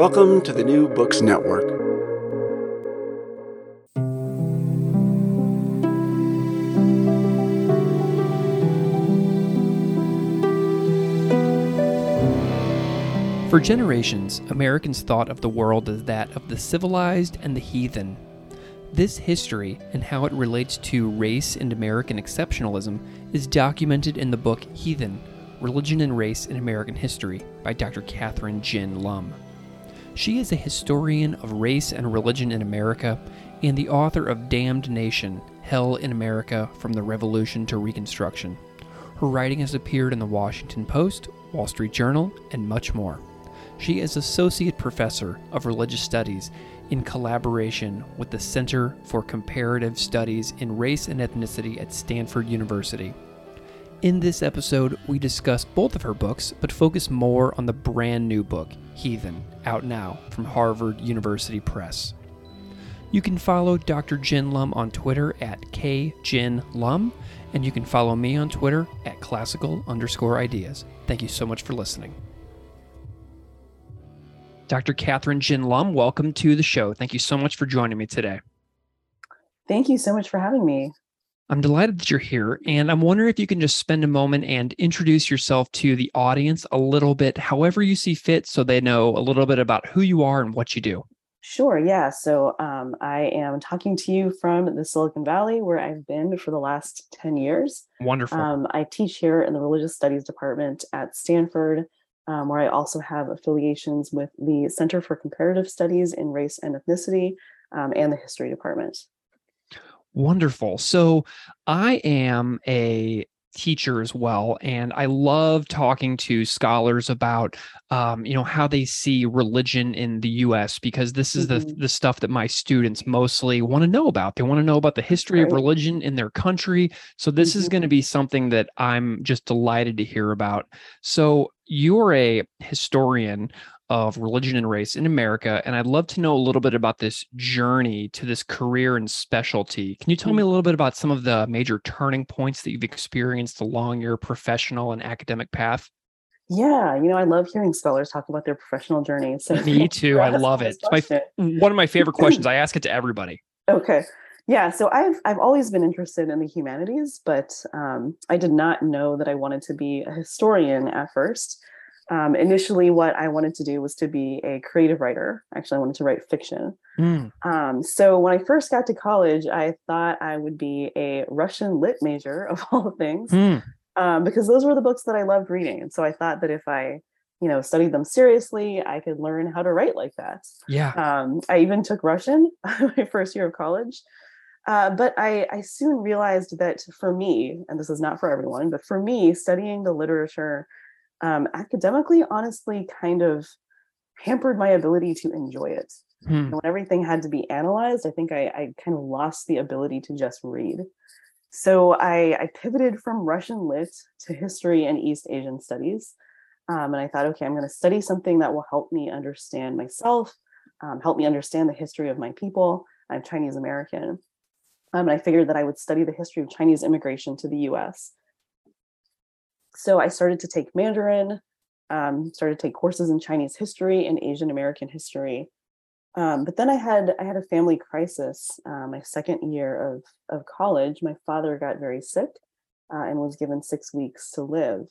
Welcome to the New Books Network. For generations, Americans thought of the world as that of the civilized and the heathen. This history and how it relates to race and American exceptionalism is documented in the book Heathen Religion and Race in American History by Dr. Kathryn Gin Lum. She is a historian of race and religion in America and the author of Damned Nation Hell in America from the Revolution to Reconstruction. Her writing has appeared in the Washington Post, Wall Street Journal, and much more. She is Associate Professor of Religious Studies in collaboration with the Center for Comparative Studies in Race and Ethnicity at Stanford University. In this episode, we discuss both of her books, but focus more on the brand new book, Heathen, out now from Harvard University Press. You can follow Dr. Gin Lum on Twitter at kginlum, and you can follow me on Twitter at classical underscore ideas. Thank you so much for listening. Dr. Kathryn Gin Lum, welcome to the show. Thank you so much for joining me today. Thank you so much for having me. I'm delighted that you're here. And I'm wondering if you can just spend a moment and introduce yourself to the audience a little bit, however you see fit, so they know a little bit about who you are and what you do. Sure, yeah. So um, I am talking to you from the Silicon Valley, where I've been for the last 10 years. Wonderful. Um, I teach here in the Religious Studies Department at Stanford um, where I also have affiliations with the Center for Comparative Studies in Race and Ethnicity um, and the History Department. Wonderful. So I am a teacher as well and i love talking to scholars about um, you know how they see religion in the us because this is mm-hmm. the the stuff that my students mostly want to know about they want to know about the history right. of religion in their country so this mm-hmm. is going to be something that i'm just delighted to hear about so you're a historian of religion and race in America. And I'd love to know a little bit about this journey to this career and specialty. Can you tell me a little bit about some of the major turning points that you've experienced along your professional and academic path? Yeah, you know, I love hearing scholars talk about their professional journeys. So Me too. I love it. It's my, one of my favorite questions. I ask it to everybody. Okay. Yeah, so I've I've always been interested in the humanities, but um, I did not know that I wanted to be a historian at first um, initially what I wanted to do was to be a creative writer. Actually, I wanted to write fiction. Mm. Um, so when I first got to college, I thought I would be a Russian lit major of all things, mm. um, because those were the books that I loved reading. And so I thought that if I, you know, studied them seriously, I could learn how to write like that. Yeah. Um, I even took Russian my first year of college. Uh, but I, I soon realized that for me, and this is not for everyone, but for me, studying the literature um, academically, honestly, kind of hampered my ability to enjoy it. Hmm. When everything had to be analyzed, I think I, I, kind of lost the ability to just read. So I, I pivoted from Russian lit to history and East Asian studies. Um, and I thought, okay, I'm going to study something that will help me understand myself, um, help me understand the history of my people. I'm Chinese American. Um, and I figured that I would study the history of Chinese immigration to the US so I started to take Mandarin, um, started to take courses in Chinese history and Asian American history. Um, but then I had I had a family crisis. Uh, my second year of of college, my father got very sick uh, and was given six weeks to live.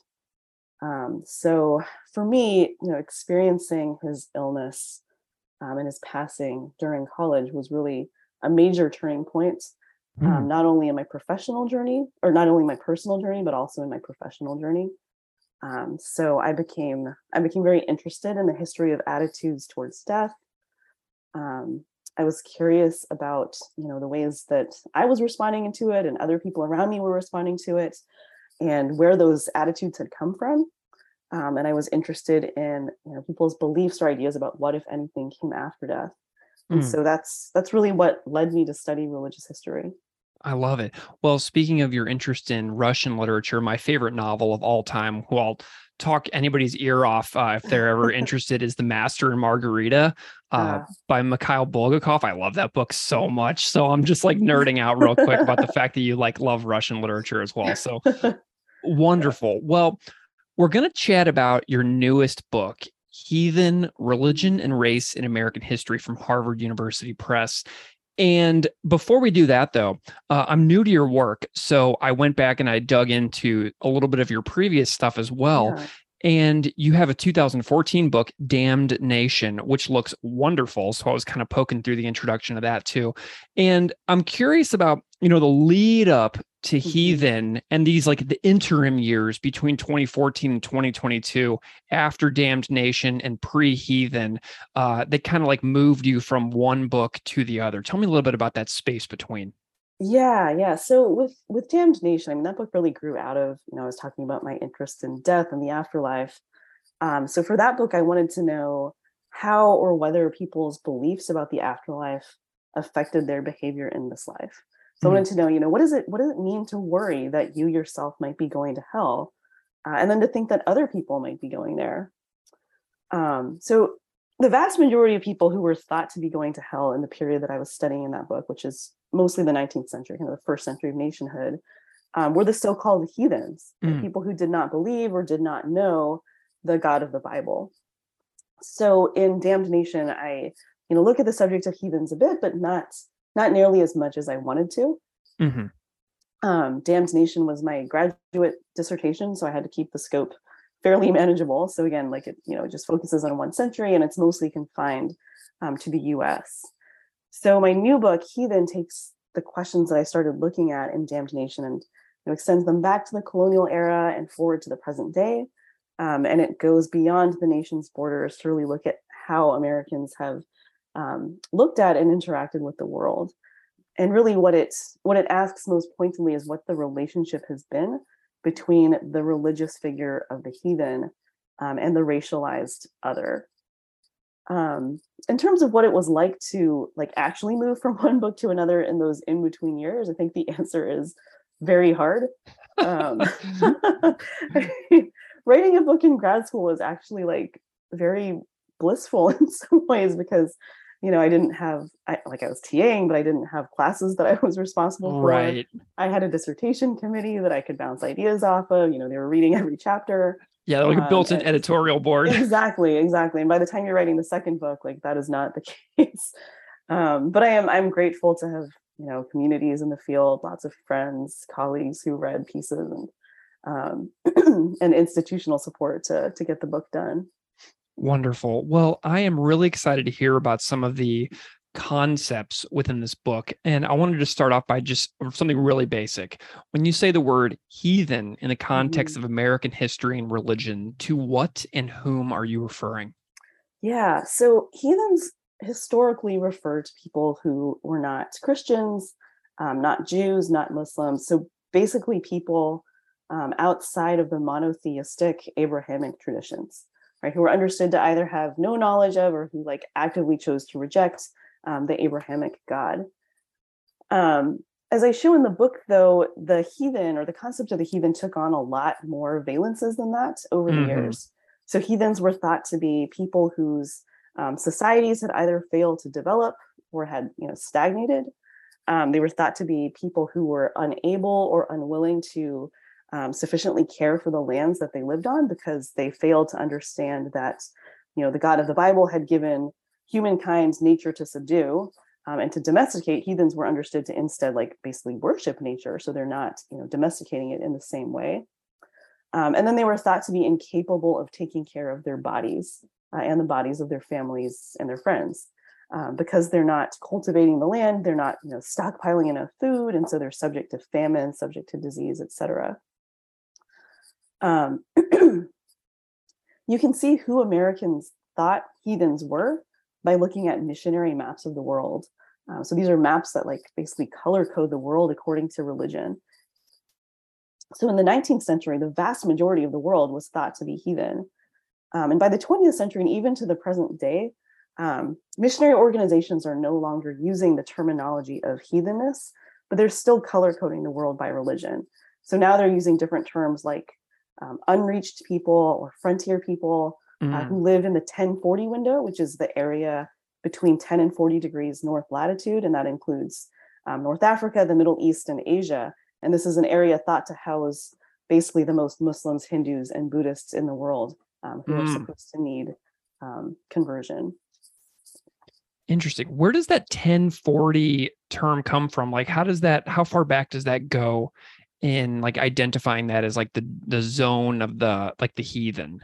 Um, so for me, you know, experiencing his illness um, and his passing during college was really a major turning point mm. um, not only in my professional journey or not only my personal journey but also in my professional journey. Um, so i became i became very interested in the history of attitudes towards death. Um, i was curious about you know the ways that i was responding to it and other people around me were responding to it and where those attitudes had come from. Um, and i was interested in you know people's beliefs or ideas about what if anything came after death and mm. so that's that's really what led me to study religious history I love it. Well, speaking of your interest in Russian literature, my favorite novel of all time, who I'll talk anybody's ear off uh, if they're ever interested, is The Master and Margarita uh, yeah. by Mikhail Bulgakov. I love that book so much. So I'm just like nerding out real quick about the fact that you like love Russian literature as well. So wonderful. Well, we're going to chat about your newest book, Heathen Religion and Race in American History from Harvard University Press. And before we do that, though, uh, I'm new to your work. So I went back and I dug into a little bit of your previous stuff as well. Yeah. And you have a 2014 book, Damned Nation, which looks wonderful. So I was kind of poking through the introduction of that too. And I'm curious about, you know, the lead up to mm-hmm. Heathen and these like the interim years between 2014 and 2022 after Damned Nation and pre Heathen uh, that kind of like moved you from one book to the other. Tell me a little bit about that space between. Yeah, yeah. So with with Damned Nation, I mean that book really grew out of, you know, I was talking about my interest in death and the afterlife. Um, so for that book, I wanted to know how or whether people's beliefs about the afterlife affected their behavior in this life. So mm-hmm. I wanted to know, you know, what does it what does it mean to worry that you yourself might be going to hell, uh, and then to think that other people might be going there. Um, so the vast majority of people who were thought to be going to hell in the period that I was studying in that book, which is mostly the 19th century, kind of the first century of nationhood, um, were the so-called heathens, mm. people who did not believe or did not know the God of the Bible. So in Damned Nation, I you know look at the subject of heathens a bit, but not not nearly as much as I wanted to. Mm-hmm. Um, Damned Nation was my graduate dissertation, so I had to keep the scope fairly manageable. So again, like it, you know, it just focuses on one century and it's mostly confined um, to the U.S. So my new book, Heathen takes the questions that I started looking at in Damned Nation and you know, extends them back to the colonial era and forward to the present day. Um, and it goes beyond the nation's borders to really look at how Americans have um, looked at and interacted with the world. And really, what it's what it asks most pointedly is what the relationship has been between the religious figure of the heathen um, and the racialized other um, in terms of what it was like to like actually move from one book to another in those in between years i think the answer is very hard um, writing a book in grad school was actually like very blissful in some ways because you know i didn't have I, like i was taing but i didn't have classes that i was responsible for right. i had a dissertation committee that i could bounce ideas off of you know they were reading every chapter yeah, like a built-in um, editorial board. Exactly, exactly. And by the time you're writing the second book, like that is not the case. Um, but I am I'm grateful to have you know communities in the field, lots of friends, colleagues who read pieces, and um, and institutional support to to get the book done. Wonderful. Well, I am really excited to hear about some of the concepts within this book. And I wanted to start off by just something really basic. When you say the word heathen in the context mm-hmm. of American history and religion, to what and whom are you referring? Yeah, so heathens historically refer to people who were not Christians, um, not Jews, not Muslims. So basically, people um, outside of the monotheistic Abrahamic traditions, right, who were understood to either have no knowledge of or who like actively chose to reject um, the Abrahamic God. Um, as I show in the book, though, the heathen or the concept of the heathen took on a lot more valences than that over mm-hmm. the years. So heathens were thought to be people whose um, societies had either failed to develop or had you know stagnated. Um, they were thought to be people who were unable or unwilling to um, sufficiently care for the lands that they lived on because they failed to understand that you know the God of the Bible had given humankind's nature to subdue um, and to domesticate heathens were understood to instead like basically worship nature so they're not you know domesticating it in the same way. Um, and then they were thought to be incapable of taking care of their bodies uh, and the bodies of their families and their friends um, because they're not cultivating the land they're not you know stockpiling enough food and so they're subject to famine subject to disease etc um, you can see who americans thought heathens were by looking at missionary maps of the world. Um, so these are maps that like basically color code the world according to religion. So in the 19th century, the vast majority of the world was thought to be heathen. Um, and by the 20th century, and even to the present day, um, missionary organizations are no longer using the terminology of heathenness, but they're still color coding the world by religion. So now they're using different terms like um, unreached people or frontier people mm. uh, who live in the 1040 window, which is the area between 10 and 40 degrees north latitude, and that includes um, North Africa, the Middle East, and Asia. And this is an area thought to house basically the most Muslims, Hindus, and Buddhists in the world um, who mm. are supposed to need um, conversion. Interesting. Where does that 1040 term come from? Like, how does that, how far back does that go in like identifying that as like the the zone of the like the heathen?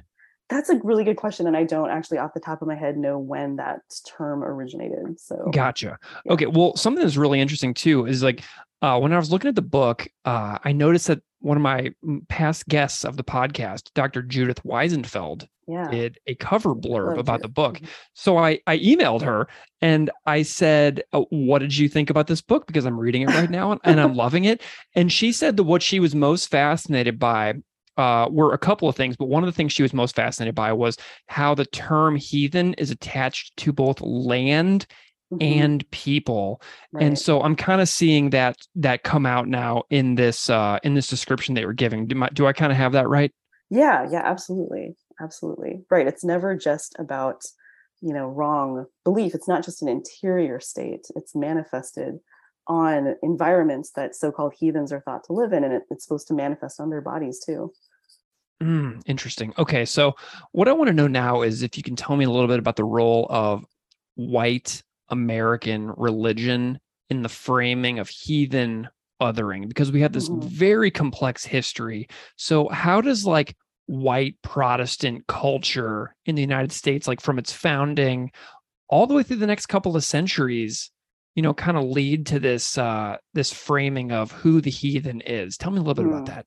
That's a really good question. And I don't actually off the top of my head know when that term originated. So gotcha. Yeah. Okay. Well, something that's really interesting too is like uh, when I was looking at the book, uh, I noticed that one of my past guests of the podcast, Dr. Judith Weisenfeld, yeah. did a cover blurb about the book. Mm-hmm. So I, I emailed her and I said, oh, What did you think about this book? Because I'm reading it right now and I'm loving it. And she said that what she was most fascinated by uh, were a couple of things, but one of the things she was most fascinated by was how the term heathen is attached to both land Mm-hmm. and people right. and so i'm kind of seeing that that come out now in this uh in this description they were giving. Do, my, do i kind of have that right? Yeah yeah absolutely absolutely. Right it's never just about you know wrong belief it's not just an interior state it's manifested on environments that so-called heathens are thought to live in and it, it's supposed to manifest on their bodies too. Mm, interesting. Okay so what i want to know now is if you can tell me a little bit about the role of white American religion in the framing of heathen othering because we have this mm-hmm. very complex history. So, how does like white Protestant culture in the United States, like from its founding all the way through the next couple of centuries, you know, kind of lead to this uh this framing of who the heathen is? Tell me a little bit mm. about that.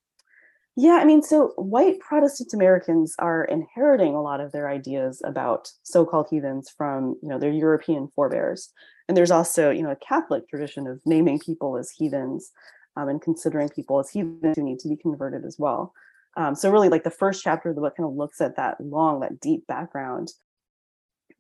Yeah, I mean, so white Protestant Americans are inheriting a lot of their ideas about so-called heathens from, you know, their European forebears. And there's also, you know, a Catholic tradition of naming people as heathens um, and considering people as heathens who need to be converted as well. Um, so really, like the first chapter of the book kind of looks at that long, that deep background.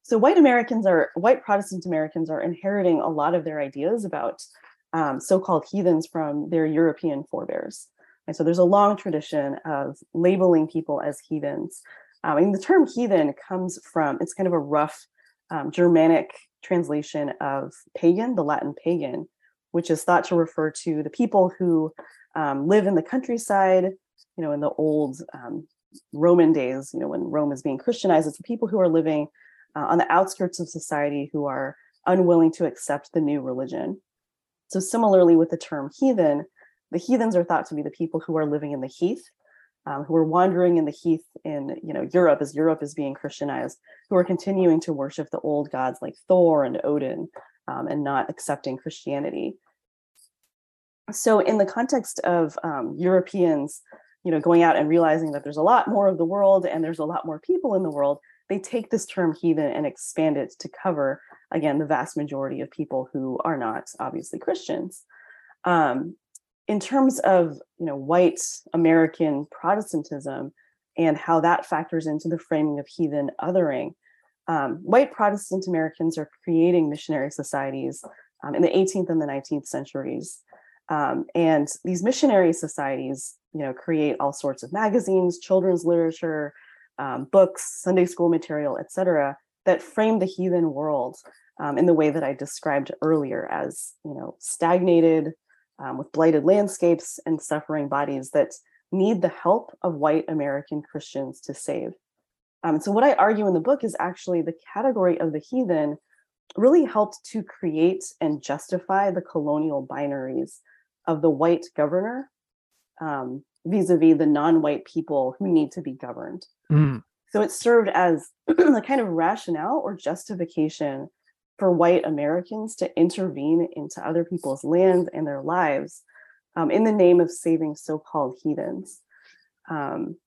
So white Americans are white Protestant Americans are inheriting a lot of their ideas about um, so-called heathens from their European forebears. And so there's a long tradition of labeling people as heathens. Um, and the term heathen comes from, it's kind of a rough um, Germanic translation of pagan, the Latin pagan, which is thought to refer to the people who um, live in the countryside, you know, in the old um, Roman days, you know, when Rome is being Christianized. It's the people who are living uh, on the outskirts of society who are unwilling to accept the new religion. So, similarly, with the term heathen, the heathens are thought to be the people who are living in the heath um, who are wandering in the heath in you know europe as europe is being christianized who are continuing to worship the old gods like thor and odin um, and not accepting christianity. So in the context of um, europeans you know going out and realizing that there's a lot more of the world and there's a lot more people in the world they take this term heathen and expand it to cover again the vast majority of people who are not obviously christians. Um, in terms of you know white American Protestantism and how that factors into the framing of heathen othering, um, white Protestant Americans are creating missionary societies um, in the 18th and the 19th centuries. Um, and these missionary societies, you know, create all sorts of magazines, children's literature, um, books, Sunday school material, etc., that frame the heathen world um, in the way that I described earlier as, you know, stagnated, um, with blighted landscapes and suffering bodies that need the help of white American Christians to save. Um, so, what I argue in the book is actually the category of the heathen really helped to create and justify the colonial binaries of the white governor vis a vis the non white people who need to be governed. Mm. So, it served as a kind of rationale or justification for white Americans to intervene into other people's lands and their lives um, in the name of saving so-called heathens. Um,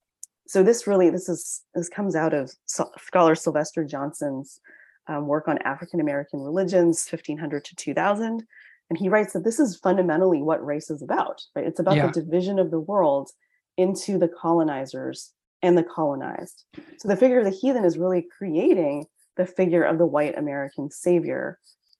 so this really this is this comes out of scholar Sylvester Johnson's um, work on African American religions, 1500 to 2000, and he writes that this is fundamentally what race is about. Right, it's about yeah. the division of the world into the colonizers and the colonized. So the figure of the heathen is really creating the figure of the white American savior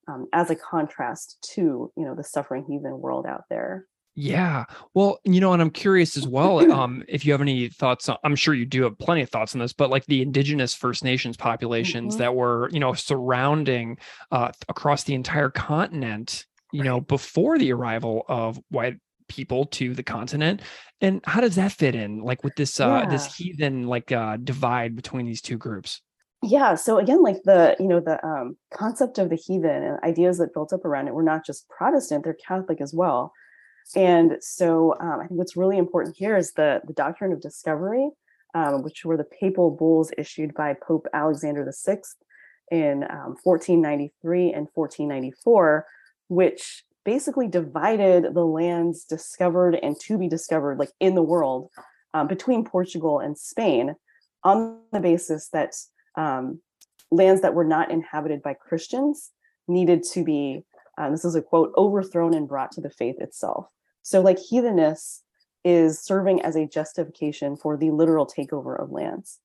um, as a contrast to you know the suffering heathen world out there. Yeah. Well, you know, and I'm curious as well um, if you have any thoughts. On, I'm sure you do have plenty of thoughts on this, but like the indigenous First Nations populations mm-hmm. that were, you know, surrounding uh, across the entire continent, you know, before the arrival of white people to the continent and how does that fit in like with this uh yeah. this heathen like uh divide between these two groups yeah so again like the you know the um, concept of the heathen and ideas that built up around it were not just protestant they're catholic as well. And so um, i think what's really important here is the the doctrine of discovery um, which were the papal bulls issued by pope alexander vi in 1493 um, and 1494 which basically divided the lands discovered and to be discovered like in the world um, between portugal and spain on the basis that um, lands that were not inhabited by Christians needed to be, um, this is a quote, overthrown and brought to the faith itself. So, like, heathenness is serving as a justification for the literal takeover of lands.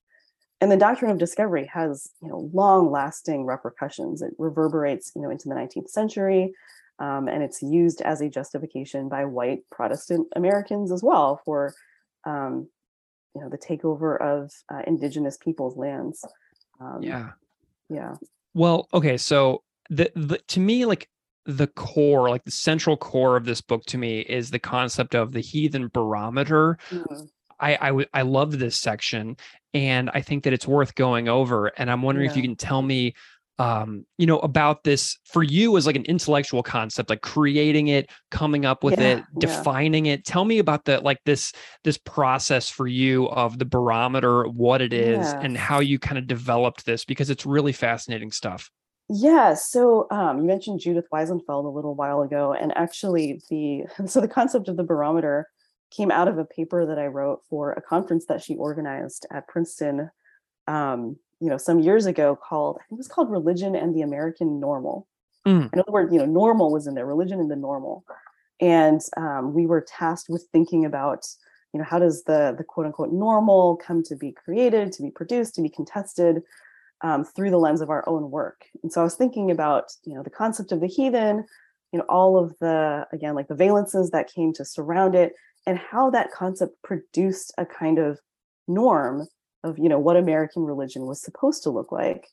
And the doctrine of discovery has, you know, long-lasting repercussions. It reverberates, you know, into the 19th century, um, and it's used as a justification by white Protestant Americans as well for, um, you know, the takeover of uh, indigenous peoples' lands. Um, yeah. Yeah. Well, okay. So the, the to me, like the core, like the central core of this book to me is the concept of the heathen barometer. Mm-hmm. I, I I love this section, and I think that it's worth going over. And I'm wondering yeah. if you can tell me um, you know, about this for you as like an intellectual concept, like creating it, coming up with yeah, it, defining yeah. it. Tell me about the like this this process for you of the barometer, what it is, yeah. and how you kind of developed this because it's really fascinating stuff. Yeah. So um, you mentioned Judith Weisenfeld a little while ago, and actually the so the concept of the barometer came out of a paper that I wrote for a conference that she organized at Princeton um, you know some years ago called I think it was called Religion and the American Normal. Mm. I know the word you know normal was in there, religion and the normal, and um, we were tasked with thinking about you know how does the the quote unquote normal come to be created, to be produced, to be contested um, through the lens of our own work. And so I was thinking about you know the concept of the heathen, you know all of the again like the valences that came to surround it, and how that concept produced a kind of norm of you know what American religion was supposed to look like.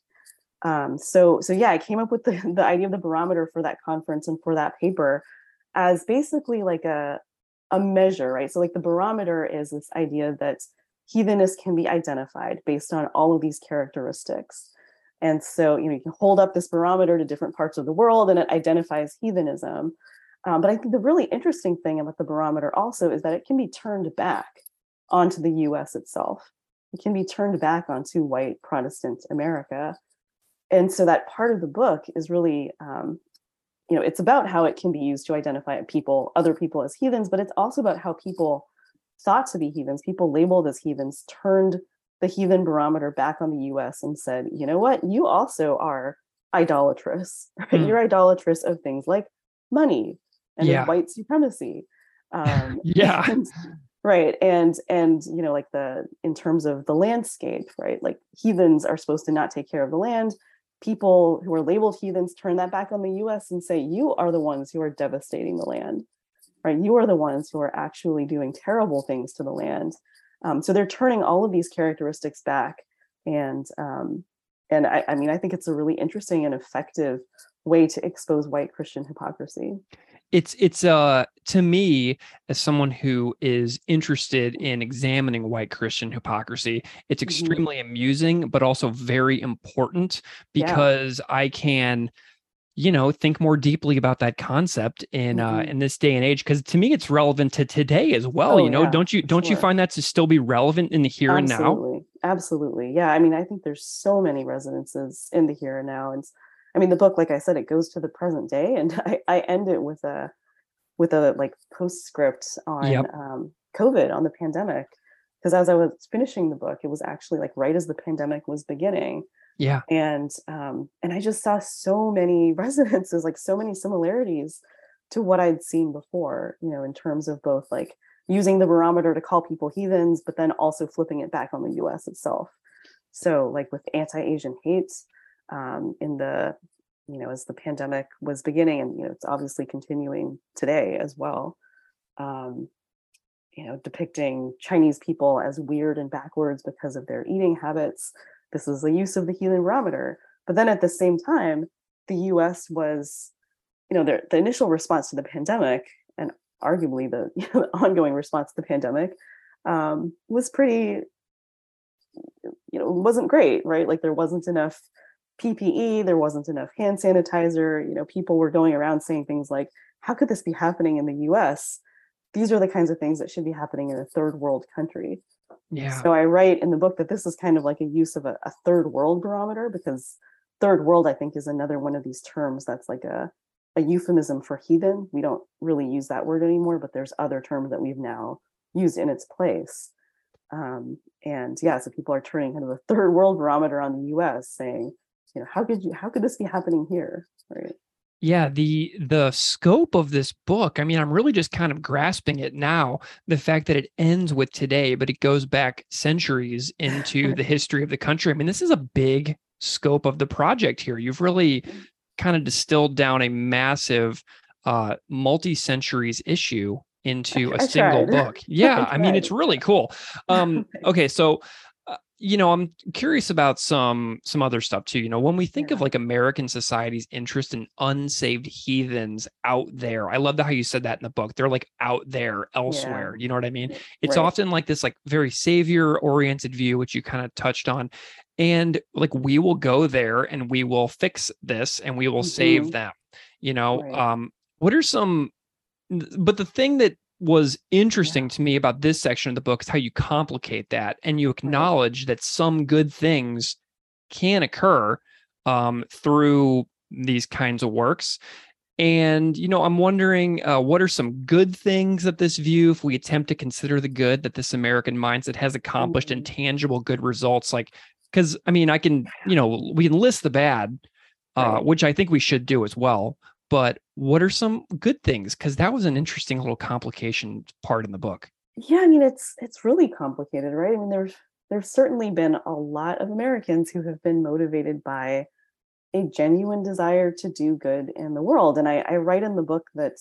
Um, so so yeah, I came up with the, the idea of the barometer for that conference and for that paper as basically like a a measure, right? So like the barometer is this idea that heathenness can be identified based on all of these characteristics. And so, you know, you can hold up this barometer to different parts of the world and it identifies heathenism. Um, but I think the really interesting thing about the barometer also is that it can be turned back onto the US itself it can be turned back onto white Protestant America. And so that part of the book is really, um, you know, it's about how it can be used to identify people, other people as heathens, but it's also about how people thought to be heathens, people labeled as heathens, turned the heathen barometer back on the US and said, you know what, you also are idolatrous, right? Mm. You're idolatrous of things like money and yeah. white supremacy. Um, yeah. And, right and and you know like the in terms of the landscape right like heathens are supposed to not take care of the land. People who are labeled heathens turn that back on the us and say you are the ones who are devastating the land right? You are the ones who are actually doing terrible things to the land. Um, so they're turning all of these characteristics back and um, and I, I mean i think it's a really interesting and effective way to expose white christian hypocrisy. It's it's uh to me as someone who is interested in examining white christian hypocrisy it's mm-hmm. extremely mm-hmm. amusing but also very important because yeah. i can you know think more deeply about that concept in uh, mm-hmm. uh in this day and age because to me it's relevant to today as well oh, you know yeah, don't you don't sure. you find that to still be relevant in the here absolutely. and now Absolutely. absolutely yeah i mean i think there's so many resonances in the here and now and I mean, the book, like I said, it goes to the present day, and I, I end it with a with a like postscript on yep. um, COVID, on the pandemic, because as I was finishing the book, it was actually like right as the pandemic was beginning. Yeah, and um, and I just saw so many resonances, like so many similarities to what I'd seen before. You know, in terms of both like using the barometer to call people heathens, but then also flipping it back on the U.S. itself. So, like with anti-Asian hate, um, in the you know as the pandemic was beginning and you know it's obviously continuing today as well um, you know depicting chinese people as weird and backwards because of their eating habits. This is the use of the heathen barometer. But then at the same time the us was you know the, the initial response to the pandemic and arguably the, you know, the ongoing response to the pandemic um, was pretty you know wasn't great right? Like there wasn't enough ppe there wasn't enough hand sanitizer you know people were going around saying things like how could this be happening in the us these are the kinds of things that should be happening in a third world country yeah so i write in the book that this is kind of like a use of a, a third world barometer because third world i think is another one of these terms that's like a a euphemism for heathen. We don't really use that word anymore, but there's other terms that we've now used in its place. Um, and yeah, so people are turning kind of a third world barometer on the U.S., saying, you know, how could you, how could this be happening here, right? Yeah, the the scope of this book, I mean, I'm really just kind of grasping it now. The fact that it ends with today, but it goes back centuries into the history of the country. I mean, this is a big scope of the project here. You've really kind of distilled down a massive uh, multi-centuries issue into a I single tried. book. Yeah, I I mean it's really cool. Um, okay, so you know, I'm curious about some some other stuff too. You know, when we think of like American society's interest in unsaved heathens out there, I love the how you said that in the book. They're like out there elsewhere. You know what I mean? It's Right. often like this like very savior oriented view, which you kind of touched on. And like we will go there and we will fix this and we will save Mhm. them. You know, Right. um, what are some but the thing that was interesting to me about this section of the book is how you complicate that and you acknowledge that some good things can occur um, through these kinds of works. And you know, I'm wondering uh, what are some good things that this view, if we attempt to consider the good that this American mindset has accomplished and Mhm. tangible good results, like because I mean, I can you know we can list the bad, uh, Right. which I think we should do as well. But what are some good things? Because that was an interesting little complication part in the book. yeah i mean it's it's really complicated right i mean there's there's certainly been a lot of americans who have been motivated by a genuine desire to do good in the world and i, I write in the book that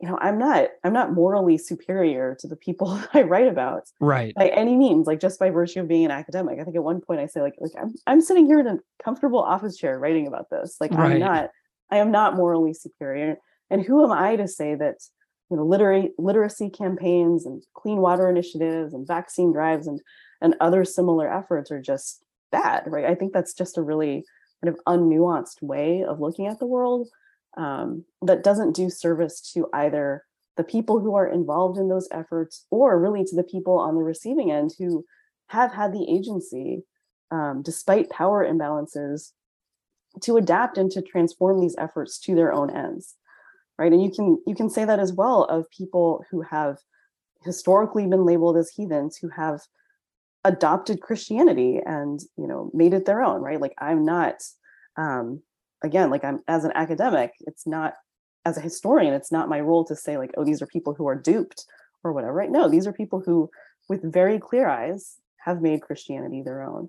you know i'm not i'm not morally superior to the people i write about Right. by any means like just by virtue of being an academic i think at one point i say like like i'm, I'm sitting here in a comfortable office chair writing about this like Right. i'm not i am not morally superior and who am i to say that you know literary literacy campaigns and clean water initiatives and vaccine drives and and other similar efforts are just bad right? I think that's just a really kind of unnuanced way of looking at the world um, that doesn't do service to either the people who are involved in those efforts or really to the people on the receiving end who have had the agency um, despite power imbalances to adapt and to transform these efforts to their own ends right? And you can you can say that as well of people who have historically been labeled as heathens who have adopted christianity and you know made it their own right? Like i'm not um again like i'm as an academic it's not as a historian it's not my role to say like oh these are people who are duped or whatever right? No these are people who with very clear eyes have made christianity their own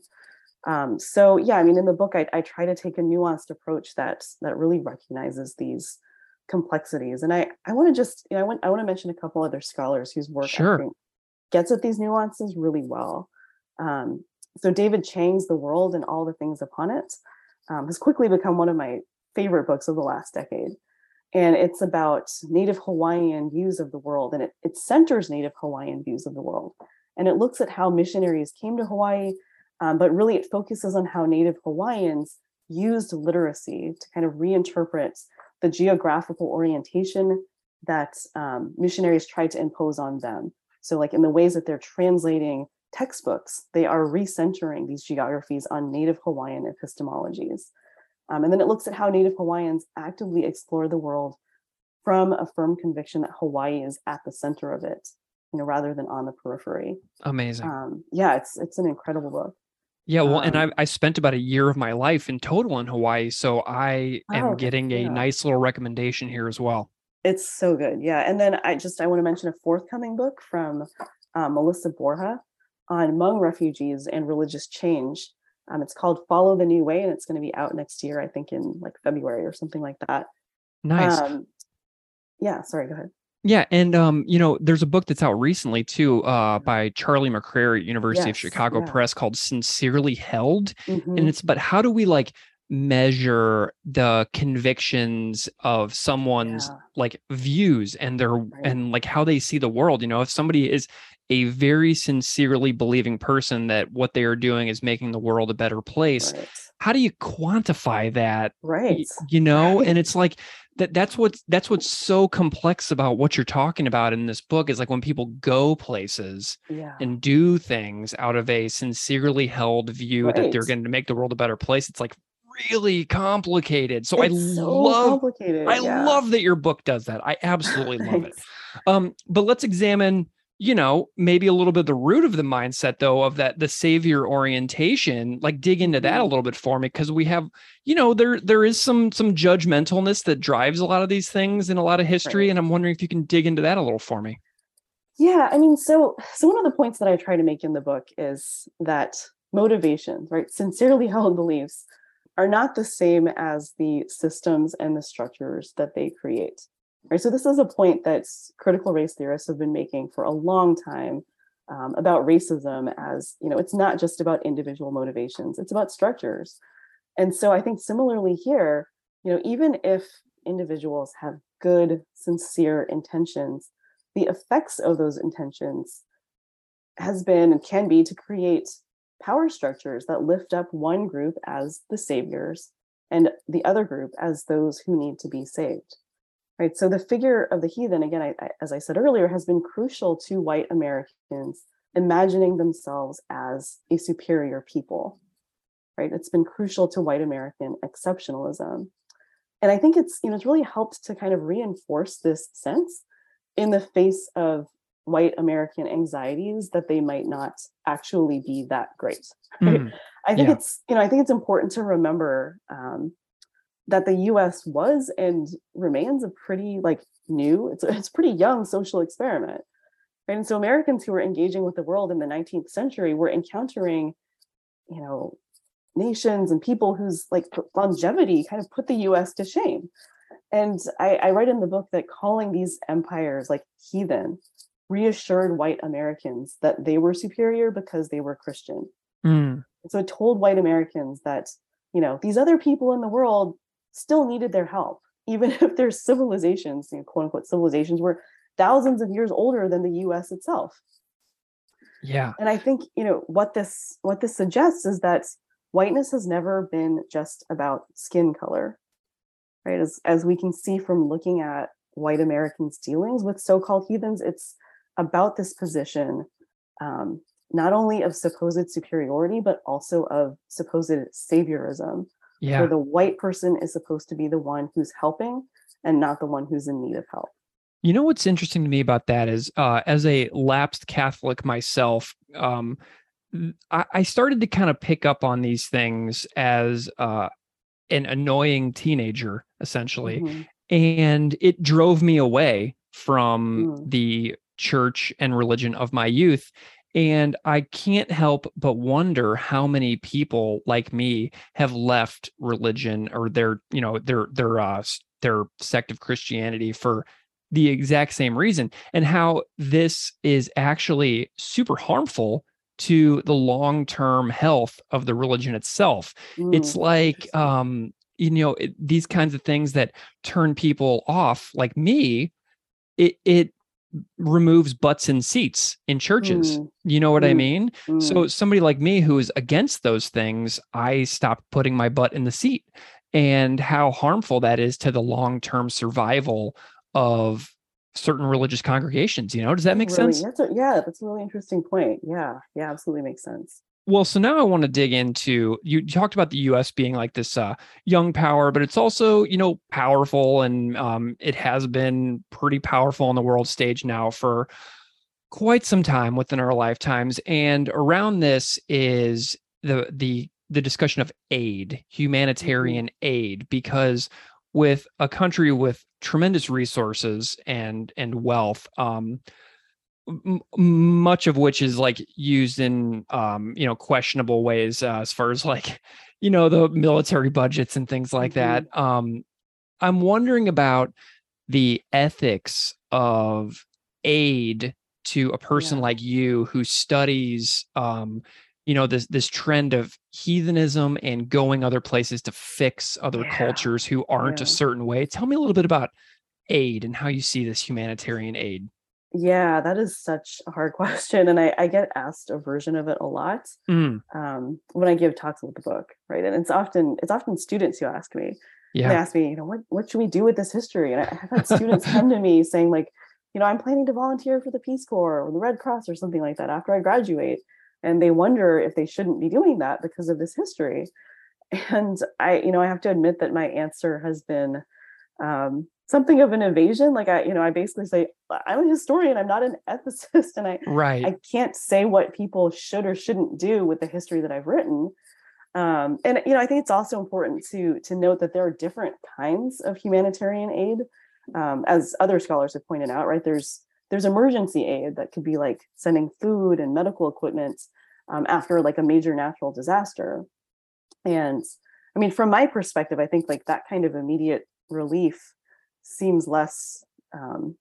um, so yeah i mean in the book I, I try to take a nuanced approach that that really recognizes these complexities and i i want to just you know i want i want to mention a couple other scholars whose work Sure. i think gets at these nuances really well um, so david chang's the world and all the things upon it um, has quickly become one of my favorite books of the last decade and it's about native hawaiian views of the world and it, it centers native hawaiian views of the world and it looks at how missionaries came to hawaii um, but really it focuses on how native hawaiians used literacy to kind of reinterpret the geographical orientation that um, missionaries tried to impose on them. So like in the ways that they're translating textbooks they are recentering these geographies on native hawaiian epistemologies. Um, and then it looks at how native hawaiians actively explore the world from a firm conviction that hawaii is at the center of it you know rather than on the periphery. Amazing. um, yeah it's it's an incredible book Yeah, well, and I, Um, I spent about a year of my life in total in Hawaii, so I am Oh, getting a yeah. nice little recommendation here as well. it's so good yeah and then i just i want to mention a forthcoming book from uh, melissa borja on hmong refugees and religious change um, it's called follow the new way and it's going to be out next year i think in like february or something like that Nice. um, yeah sorry go ahead yeah, and um, you know, there's a book that's out recently too, uh, by Charlie McCrary at University of Chicago yeah. Press called "Sincerely Held," Mhm. and it's about how do we like measure the convictions of someone's Yeah. like views and their and like how they see the world you know if somebody is a very sincerely believing person that what they are doing is making the world a better place. Right. How do you quantify that? Right. You know, Right. and it's like that that's what's that's what's so complex about what you're talking about in this book is like when people go places Yeah. and do things out of a sincerely held view that they're going to make the world a better place. It's like really complicated. So I so love complicated. I yeah. love that your book does that. I absolutely love it. Um, but let's examine, you know, maybe a little bit the root of the mindset though of that the savior orientation. Like dig into that a Mhm. little bit for me because we have, you know, there there is some some judgmentalness that drives a lot of these things in a lot of history, Right. and I'm wondering if you can dig into that a little for me. Yeah, I mean, so so one of the points that I try to make in the book is that motivations, right, sincerely held beliefs are not the same as the systems and the structures that they create. Right. So this is a point that critical race theorists have been making for a long time um, about racism as, you know, it's not just about individual motivations, it's about structures. And so I think similarly here, you know, even if individuals have good, sincere intentions, the effects of those intentions has been and can be to create power structures that lift up one group as the saviors and the other group as those who need to be saved right so the figure of the heathen again I, I- as i said earlier has been crucial to white americans imagining themselves as a superior people right it's been crucial to white american exceptionalism and i think it's you know it's really helped to kind of reinforce this sense in the face of white American anxieties that they might not actually be that great. Right? Mm, I think yeah. it's you know I think it's important to remember um, that the U.S. was and remains a pretty like new it's a, it's pretty young social experiment. Right? And so Americans who were engaging with the world in the 19th century were encountering you know nations and people whose like longevity kind of put the U.S. to shame. And I, I write in the book that calling these empires like heathen reassured white Americans that they were superior because they were Christian. mm, So it told white Americans that, you know, these other people in the world still needed their help, even if their civilizations, you know, quote unquote civilizations, were thousands of years older than the US itself. yeah. And I think, you know, what this what this suggests is that whiteness has never been just about skin color. Right? As as we can see from looking at white Americans' dealings with so-called heathens, it's about this position um, not only of supposed superiority, but also of supposed saviorism, Yeah. where the white person is supposed to be the one who's helping and not the one who's in need of help. You know what's interesting to me about that is, uh, as a lapsed Catholic myself, um, I, I started to kind of pick up on these things as uh, an annoying teenager, essentially, Mhm. and it drove me away from Mm. the church and religion of my youth. And I can't help but wonder how many people like me have left religion or their, you know, their their uh, their sect of Christianity for the exact same reason, and how this is actually super harmful to the long term health of the religion itself. It's Mm, like um you know it, these kinds of things that turn people off like me it it removes butts and seats in churches. Mm, you know what i mm, mean? So mm. somebody like me who is against those things i stopped putting my butt in the seat. And how harmful that is to the long-term survival of certain religious congregations you know? Does that make really, sense? That's a, yeah, that's a really interesting point. Yeah, yeah, absolutely makes sense. Well, so now I want to dig into you talked about the US being like this uh young power, but it's also, you know, powerful and um it has been pretty powerful on the world stage now for quite some time within our lifetimes. And around this is the the the discussion of aid, humanitarian aid, because with a country with tremendous resources and and wealth, um, m- much of which is like used in um you know questionable ways uh, as far as like you know the military budgets and things like that. Um i'm wondering about the ethics of aid to a person Yeah. like you who studies um you know this this trend of heathenism and going other places to fix other Yeah. cultures who aren't a certain way. Tell me a little bit about aid and how you see this humanitarian aid Yeah, that is such a hard question. And I, I get asked a version of it a lot Mm, um, when I give talks about the book, right? And it's often it's often students who ask me. They yeah. ask me, you know, what what should we do with this history? And I've had students come to me saying, like, you know, I'm planning to volunteer for the Peace Corps or the Red Cross or something like that after I graduate. And they wonder if they shouldn't be doing that because of this history. And I, you know, I have to admit that my answer has been um, something of an evasion. Like I, you know, I basically say, I'm a historian, I'm not an ethicist, and I Right. I can't say what people should or shouldn't do with the history that I've written. Um, and you know, I think it's also important to to note that there are different kinds of humanitarian aid, um, as other scholars have pointed out. Right there's there's emergency aid that could be like sending food and medical equipment um, after like a major natural disaster. And I mean, from my perspective, I think like that kind of immediate relief seems less um,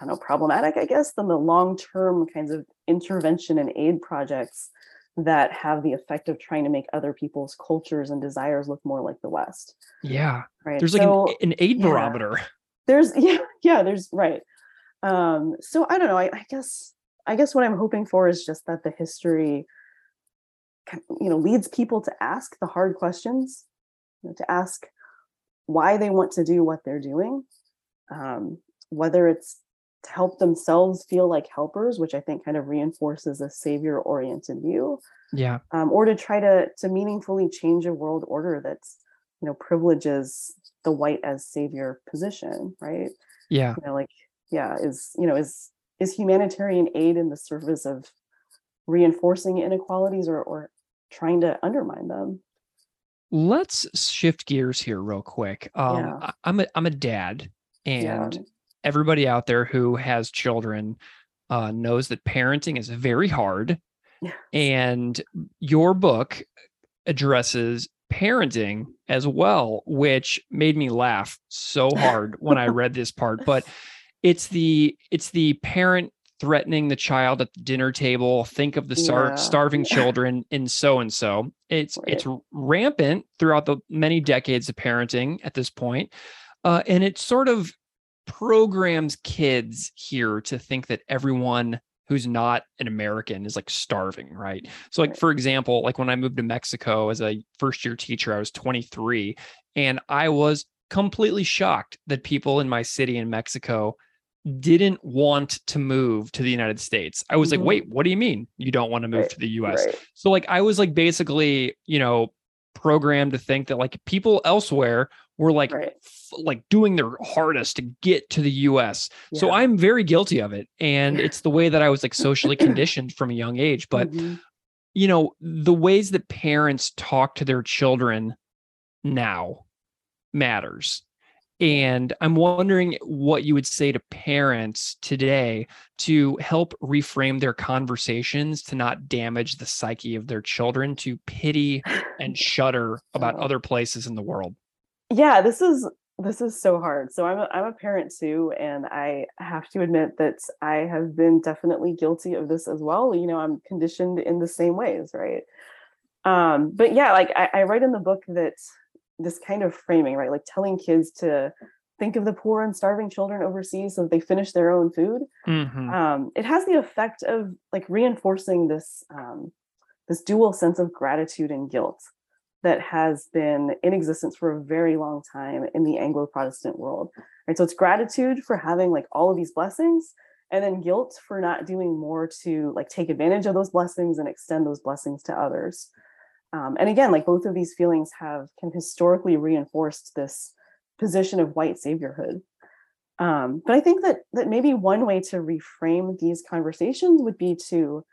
I don't know, problematic, I guess, than the long-term kinds of intervention and aid projects that have the effect of trying to make other people's cultures and desires look more like the West. yeah. Right. There's like so an, an aid yeah. barometer. there's yeah, yeah, there's right. Um, so I don't know. I, I guess I guess what I'm hoping for is just that the history you know leads people to ask the hard questions, you know, to ask why they want to do what they're doing. Um, whether it's to help themselves feel like helpers, which I think kind of reinforces a savior oriented view, Yeah. um, or to try to to meaningfully change a world order that's you know privileges the white as savior position, right? Yeah. You know, like yeah, is you know is is humanitarian aid in the service of reinforcing inequalities or or trying to undermine them? Let's shift gears here real quick. Um, Yeah. I'm a I'm a dad, Yeah. and everybody out there who has children uh, knows that parenting is very hard. Yeah. And your book addresses parenting as well, which made me laugh so hard when I read this part. But it's the it's the parent threatening the child at the dinner table. Think of the star- Yeah. starving Yeah. children in so and so. It's Right. it's rampant throughout the many decades of parenting at this point. Uh, and it sort of programs kids here to think that everyone who's not an American is like starving, right? So, like for example, like when I moved to Mexico as a first year teacher, I was 23, and I was completely shocked that people in my city in Mexico didn't want to move to the United States. I was Mhm. like, wait, what do you mean you don't want to move Right, to the US? Right. So like I was like basically, you know, programmed to think that like people elsewhere were like Right. f- like doing their hardest to get to the US. So I'm very guilty of it and it's the way that I was like socially conditioned from a young age, but Mhm. you know, the ways that parents talk to their children now matters. And I'm wondering what you would say to parents today to help reframe their conversations to not damage the psyche of their children, to pity and shudder about other places in the world. yeah this is this is so hard. So i'm a, I'm a parent too and i have to admit that i have been definitely guilty of this as well you know i'm conditioned in the same ways right? Um but yeah like i, I write in the book that this kind of framing right like telling kids to think of the poor and starving children overseas so that they finish their own food Mhm. um, it has the effect of like reinforcing this um, this dual sense of gratitude and guilt that has been in existence for a very long time in the Anglo-Protestant world. Right. So it's gratitude for having like all of these blessings and then guilt for not doing more to like take advantage of those blessings and extend those blessings to others. Um, and again, like both of these feelings have kind of historically reinforced this position of white saviorhood. Um, but I think that that maybe one way to reframe these conversations would be to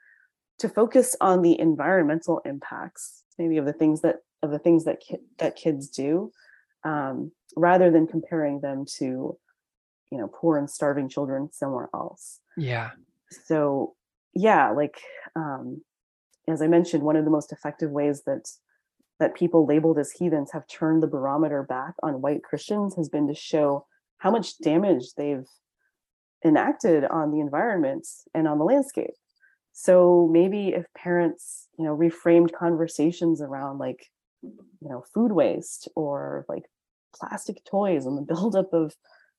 to focus on the environmental impacts, maybe of the things that of the things that ki- that kids do, um, rather than comparing them to, you know, poor and starving children somewhere else. Yeah. So yeah, like um, as I mentioned, one of the most effective ways that that people labeled as heathens have turned the barometer back on white Christians has been to show how much damage they've enacted on the environment and on the landscape. So maybe if parents, you know, reframed conversations around like, you know, food waste or like plastic toys and the buildup of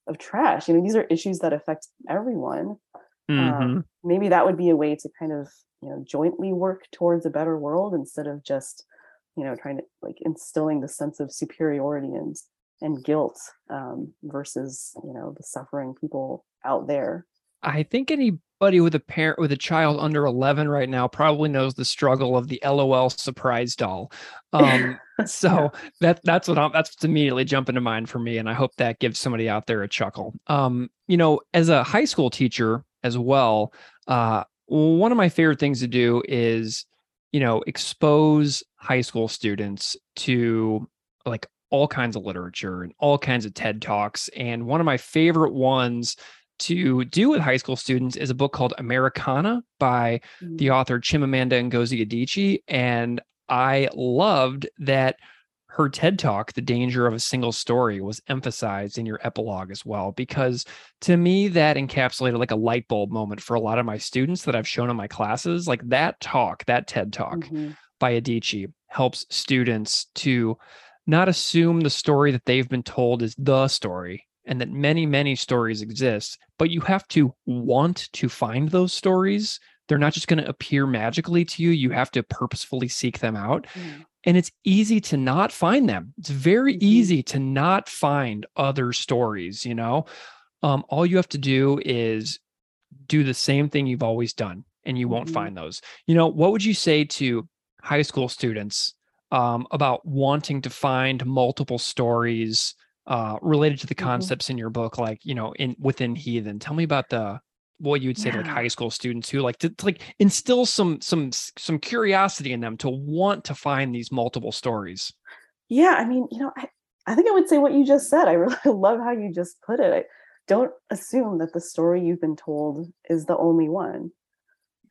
of trash. You know, these are issues that affect everyone. Mhm. Um, maybe that would be a way to kind of you know jointly work towards a better world instead of just you know trying to like instilling the sense of superiority and and guilt um, versus you know the suffering people out there. I think anybody with a parent with a child under 11 right now probably knows the struggle of the LOL surprise doll. Um, so that that's what I'm, that's what's immediately jumping to mind for me, and I hope that gives somebody out there a chuckle. Um, you know, as a high school teacher as well, uh, one of my favorite things to do is, you know, expose high school students to like all kinds of literature and all kinds of TED Talks. And one of my favorite ones to do with high school students is a book called Americanah by the Mm. author Chimamanda Ngozi Adichie. And I loved that her TED Talk, The Danger of a Single Story, was emphasized in your epilogue as well, because to me, that encapsulated like a light bulb moment for a lot of my students that I've shown in my classes. Like that talk, that TED Talk Mhm. by Adichie helps students to not assume the story that they've been told is the story and that many, many stories exist, but you have to want to find those stories. They're not just going to appear magically to you. You have to purposefully seek them out. Mm. And it's easy to not find them. It's very Mhm. easy to not find other stories, you know? Um, all you have to do is do the same thing you've always done and you won't Mhm. find those. You know, what would you say to high school students um, about wanting to find multiple stories uh, related to the Mhm. concepts in your book, like you know, in within Heathen? Tell me about the what you would say to like high school students who like to, to like instill some some some curiosity in them to want to find these multiple stories. Yeah, I mean, you know, I, I think I would say what you just said. I really love how you just put it. I, don't assume that the story you've been told is the only one.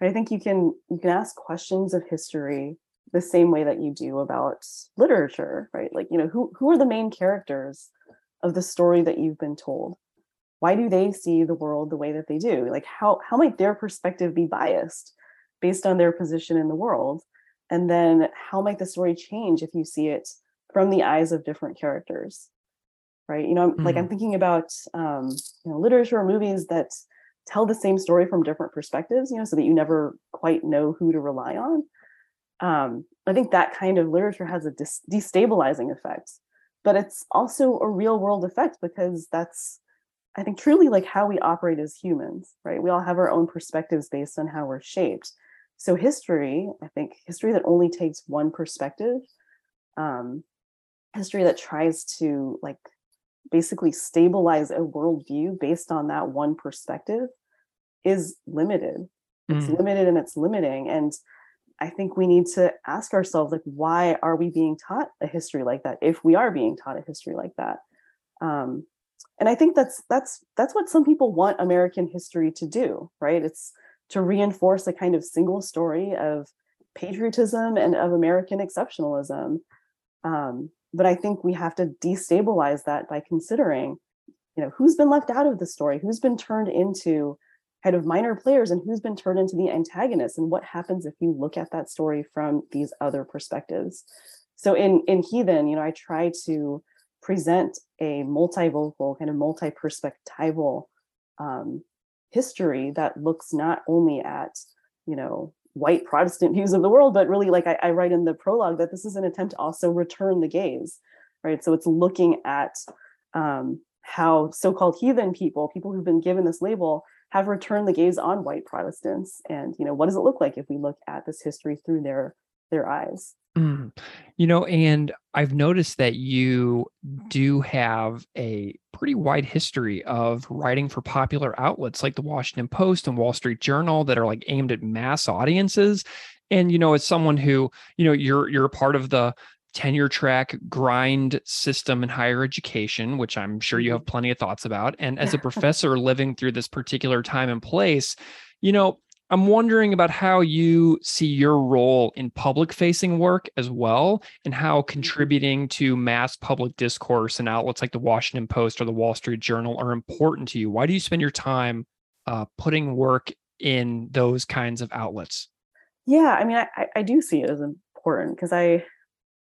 I think you can you can ask questions of history the same way that you do about literature, right? Like, you know, who who are the main characters of the story that you've been told? Why do they see the world the way that they do? Like how how might their perspective be biased based on their position in the world? And then how might the story change if you see it from the eyes of different characters? Right? You know, I'm- like I'm thinking about um, you know, literature or movies that tell the same story from different perspectives, you know, so that you never quite know who to rely on. Um, I think that kind of literature has a dis- destabilizing effect, but it's also a real world effect because that's, I think, truly like how we operate as humans, right? We all have our own perspectives based on how we're shaped. So history, I think, history that only takes one perspective, um, history that tries to like basically stabilize a worldview based on that one perspective is limited. It's Mm. limited and it's limiting. And I think we need to ask ourselves, like, why are we being taught a history like that? If we are being taught a history like that, um, and I think that's that's that's what some people want American history to do, right? It's to reinforce a kind of single story of patriotism and of American exceptionalism. Um, but I think we have to destabilize that by considering, you know, who's been left out of the story, who's been turned into kind of minor players, and who's been turned into the antagonists, and what happens if you look at that story from these other perspectives. So in in Heathen, you know, I try to present a multivocal, kind of multi-perspectival um, history that looks not only at, you know, white Protestant views of the world, but really, like I, I write in the prologue, that this is an attempt to also return the gaze, right? So it's looking at um, how so-called heathen people, people who've been given this label, have returned the gaze on white Protestants, and you know, what does it look like if we look at this history through their their eyes? Mm. You know, and I've noticed that you do have a pretty wide history of writing for popular outlets like the Washington Post and Wall Street Journal that are like aimed at mass audiences. And you know, as someone who, you know, you're you're a part of the tenure track grind system in higher education, which I'm sure you have plenty of thoughts about. And as a professor living through this particular time and place, you know, I'm wondering about how you see your role in public facing work as well, and how contributing to mass public discourse and outlets like the Washington Post or the Wall Street Journal are important to you. Why do you spend your time uh, putting work in those kinds of outlets? Yeah, I mean, I, I- do see it as important because I,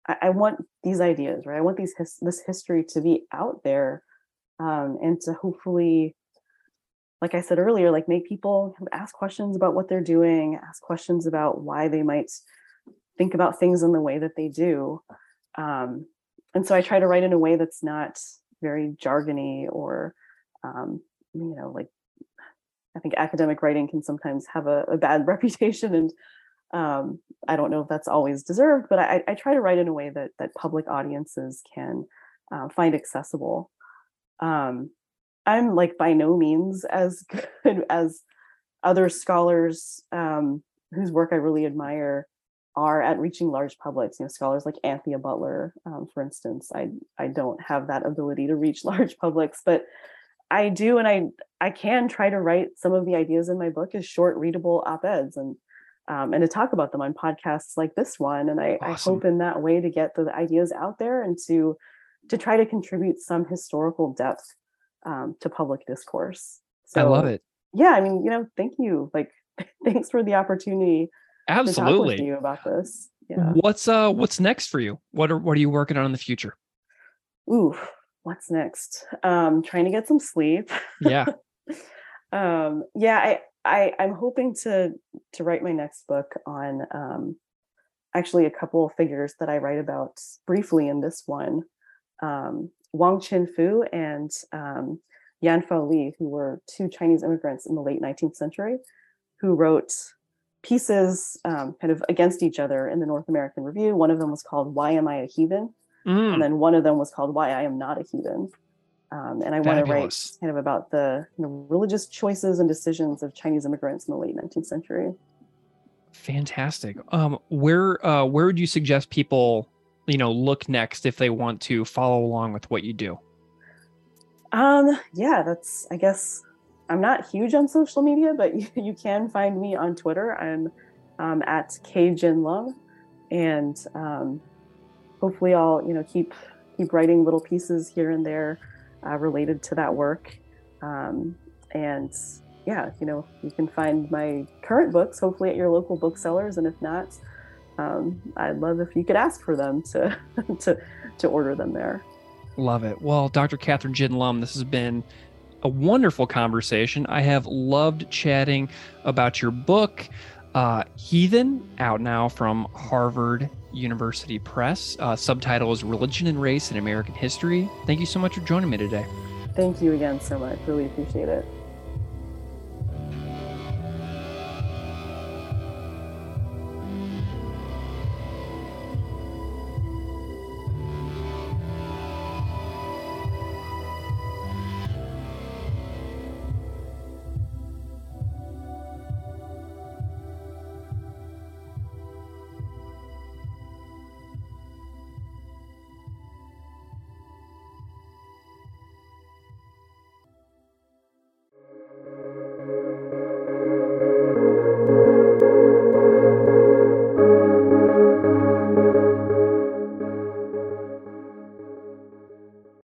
I I want these ideas, right? I want these his, this history to be out there um, and to hopefully like i said earlier like make people ask questions about what they're doing ask questions about why they might think about things in the way that they do. Um, and so i try to write in a way that's not very jargony or um, you know like i think academic writing can sometimes have a, a bad reputation and um, i don't know if that's always deserved but I, I, try to write in a way that that public audiences can uh, find accessible. Um, i'm like by no means as good as other scholars um, whose work i really admire are at reaching large publics. You know, scholars like Anthea Butler, um, for instance. I I don't have that ability to reach large publics, but I do, and I I can try to write some of the ideas in my book as short, readable op-eds, and um, and to talk about them on podcasts like this one. And I, awesome. I hope in that way to get the ideas out there and to to try to contribute some historical depth um, to public discourse. So, I love it. Yeah, I mean, you know, thank you. Like, thanks for the opportunity absolutely to talk with you about this. Yeah. What's uh what's next for you? What are what are you working on in the future? Ooh, what's next? Um trying to get some sleep. Yeah. um yeah, I I I'm hoping to to write my next book on um actually a couple of figures that I write about briefly in this one. Um Wong Chin Foo and um Yan Phou Lee, who were two Chinese immigrants in the late 19th century, who wrote pieces um, kind of against each other in the North American Review. One of them was called "Why Am I a Heathen," mm. and then one of them was called "Why I Am Not a Heathen." Um, and I want to write kind of about the you know, religious choices and decisions of Chinese immigrants in the late 19th century. Fantastic. Um, where uh, where would you suggest people, you know, look next if they want to follow along with what you do? Um, yeah, that's I guess I'm not huge on social media, but you, you can find me on Twitter. I'm um, at Love, and um, hopefully I'll you know keep keep writing little pieces here and there uh, related to that work. Um, and yeah, you know you can find my current books hopefully at your local booksellers, and if not, um, I'd love if you could ask for them to to to order them there. Love it. Well, Dr. Kathryn Gin Lum, this has been a wonderful conversation. I have loved chatting about your book, uh, Heathen, out now from Harvard University Press. Uh, subtitle is Religion and Race in American History. Thank you so much for joining me today. Thank you again so much. Really appreciate it.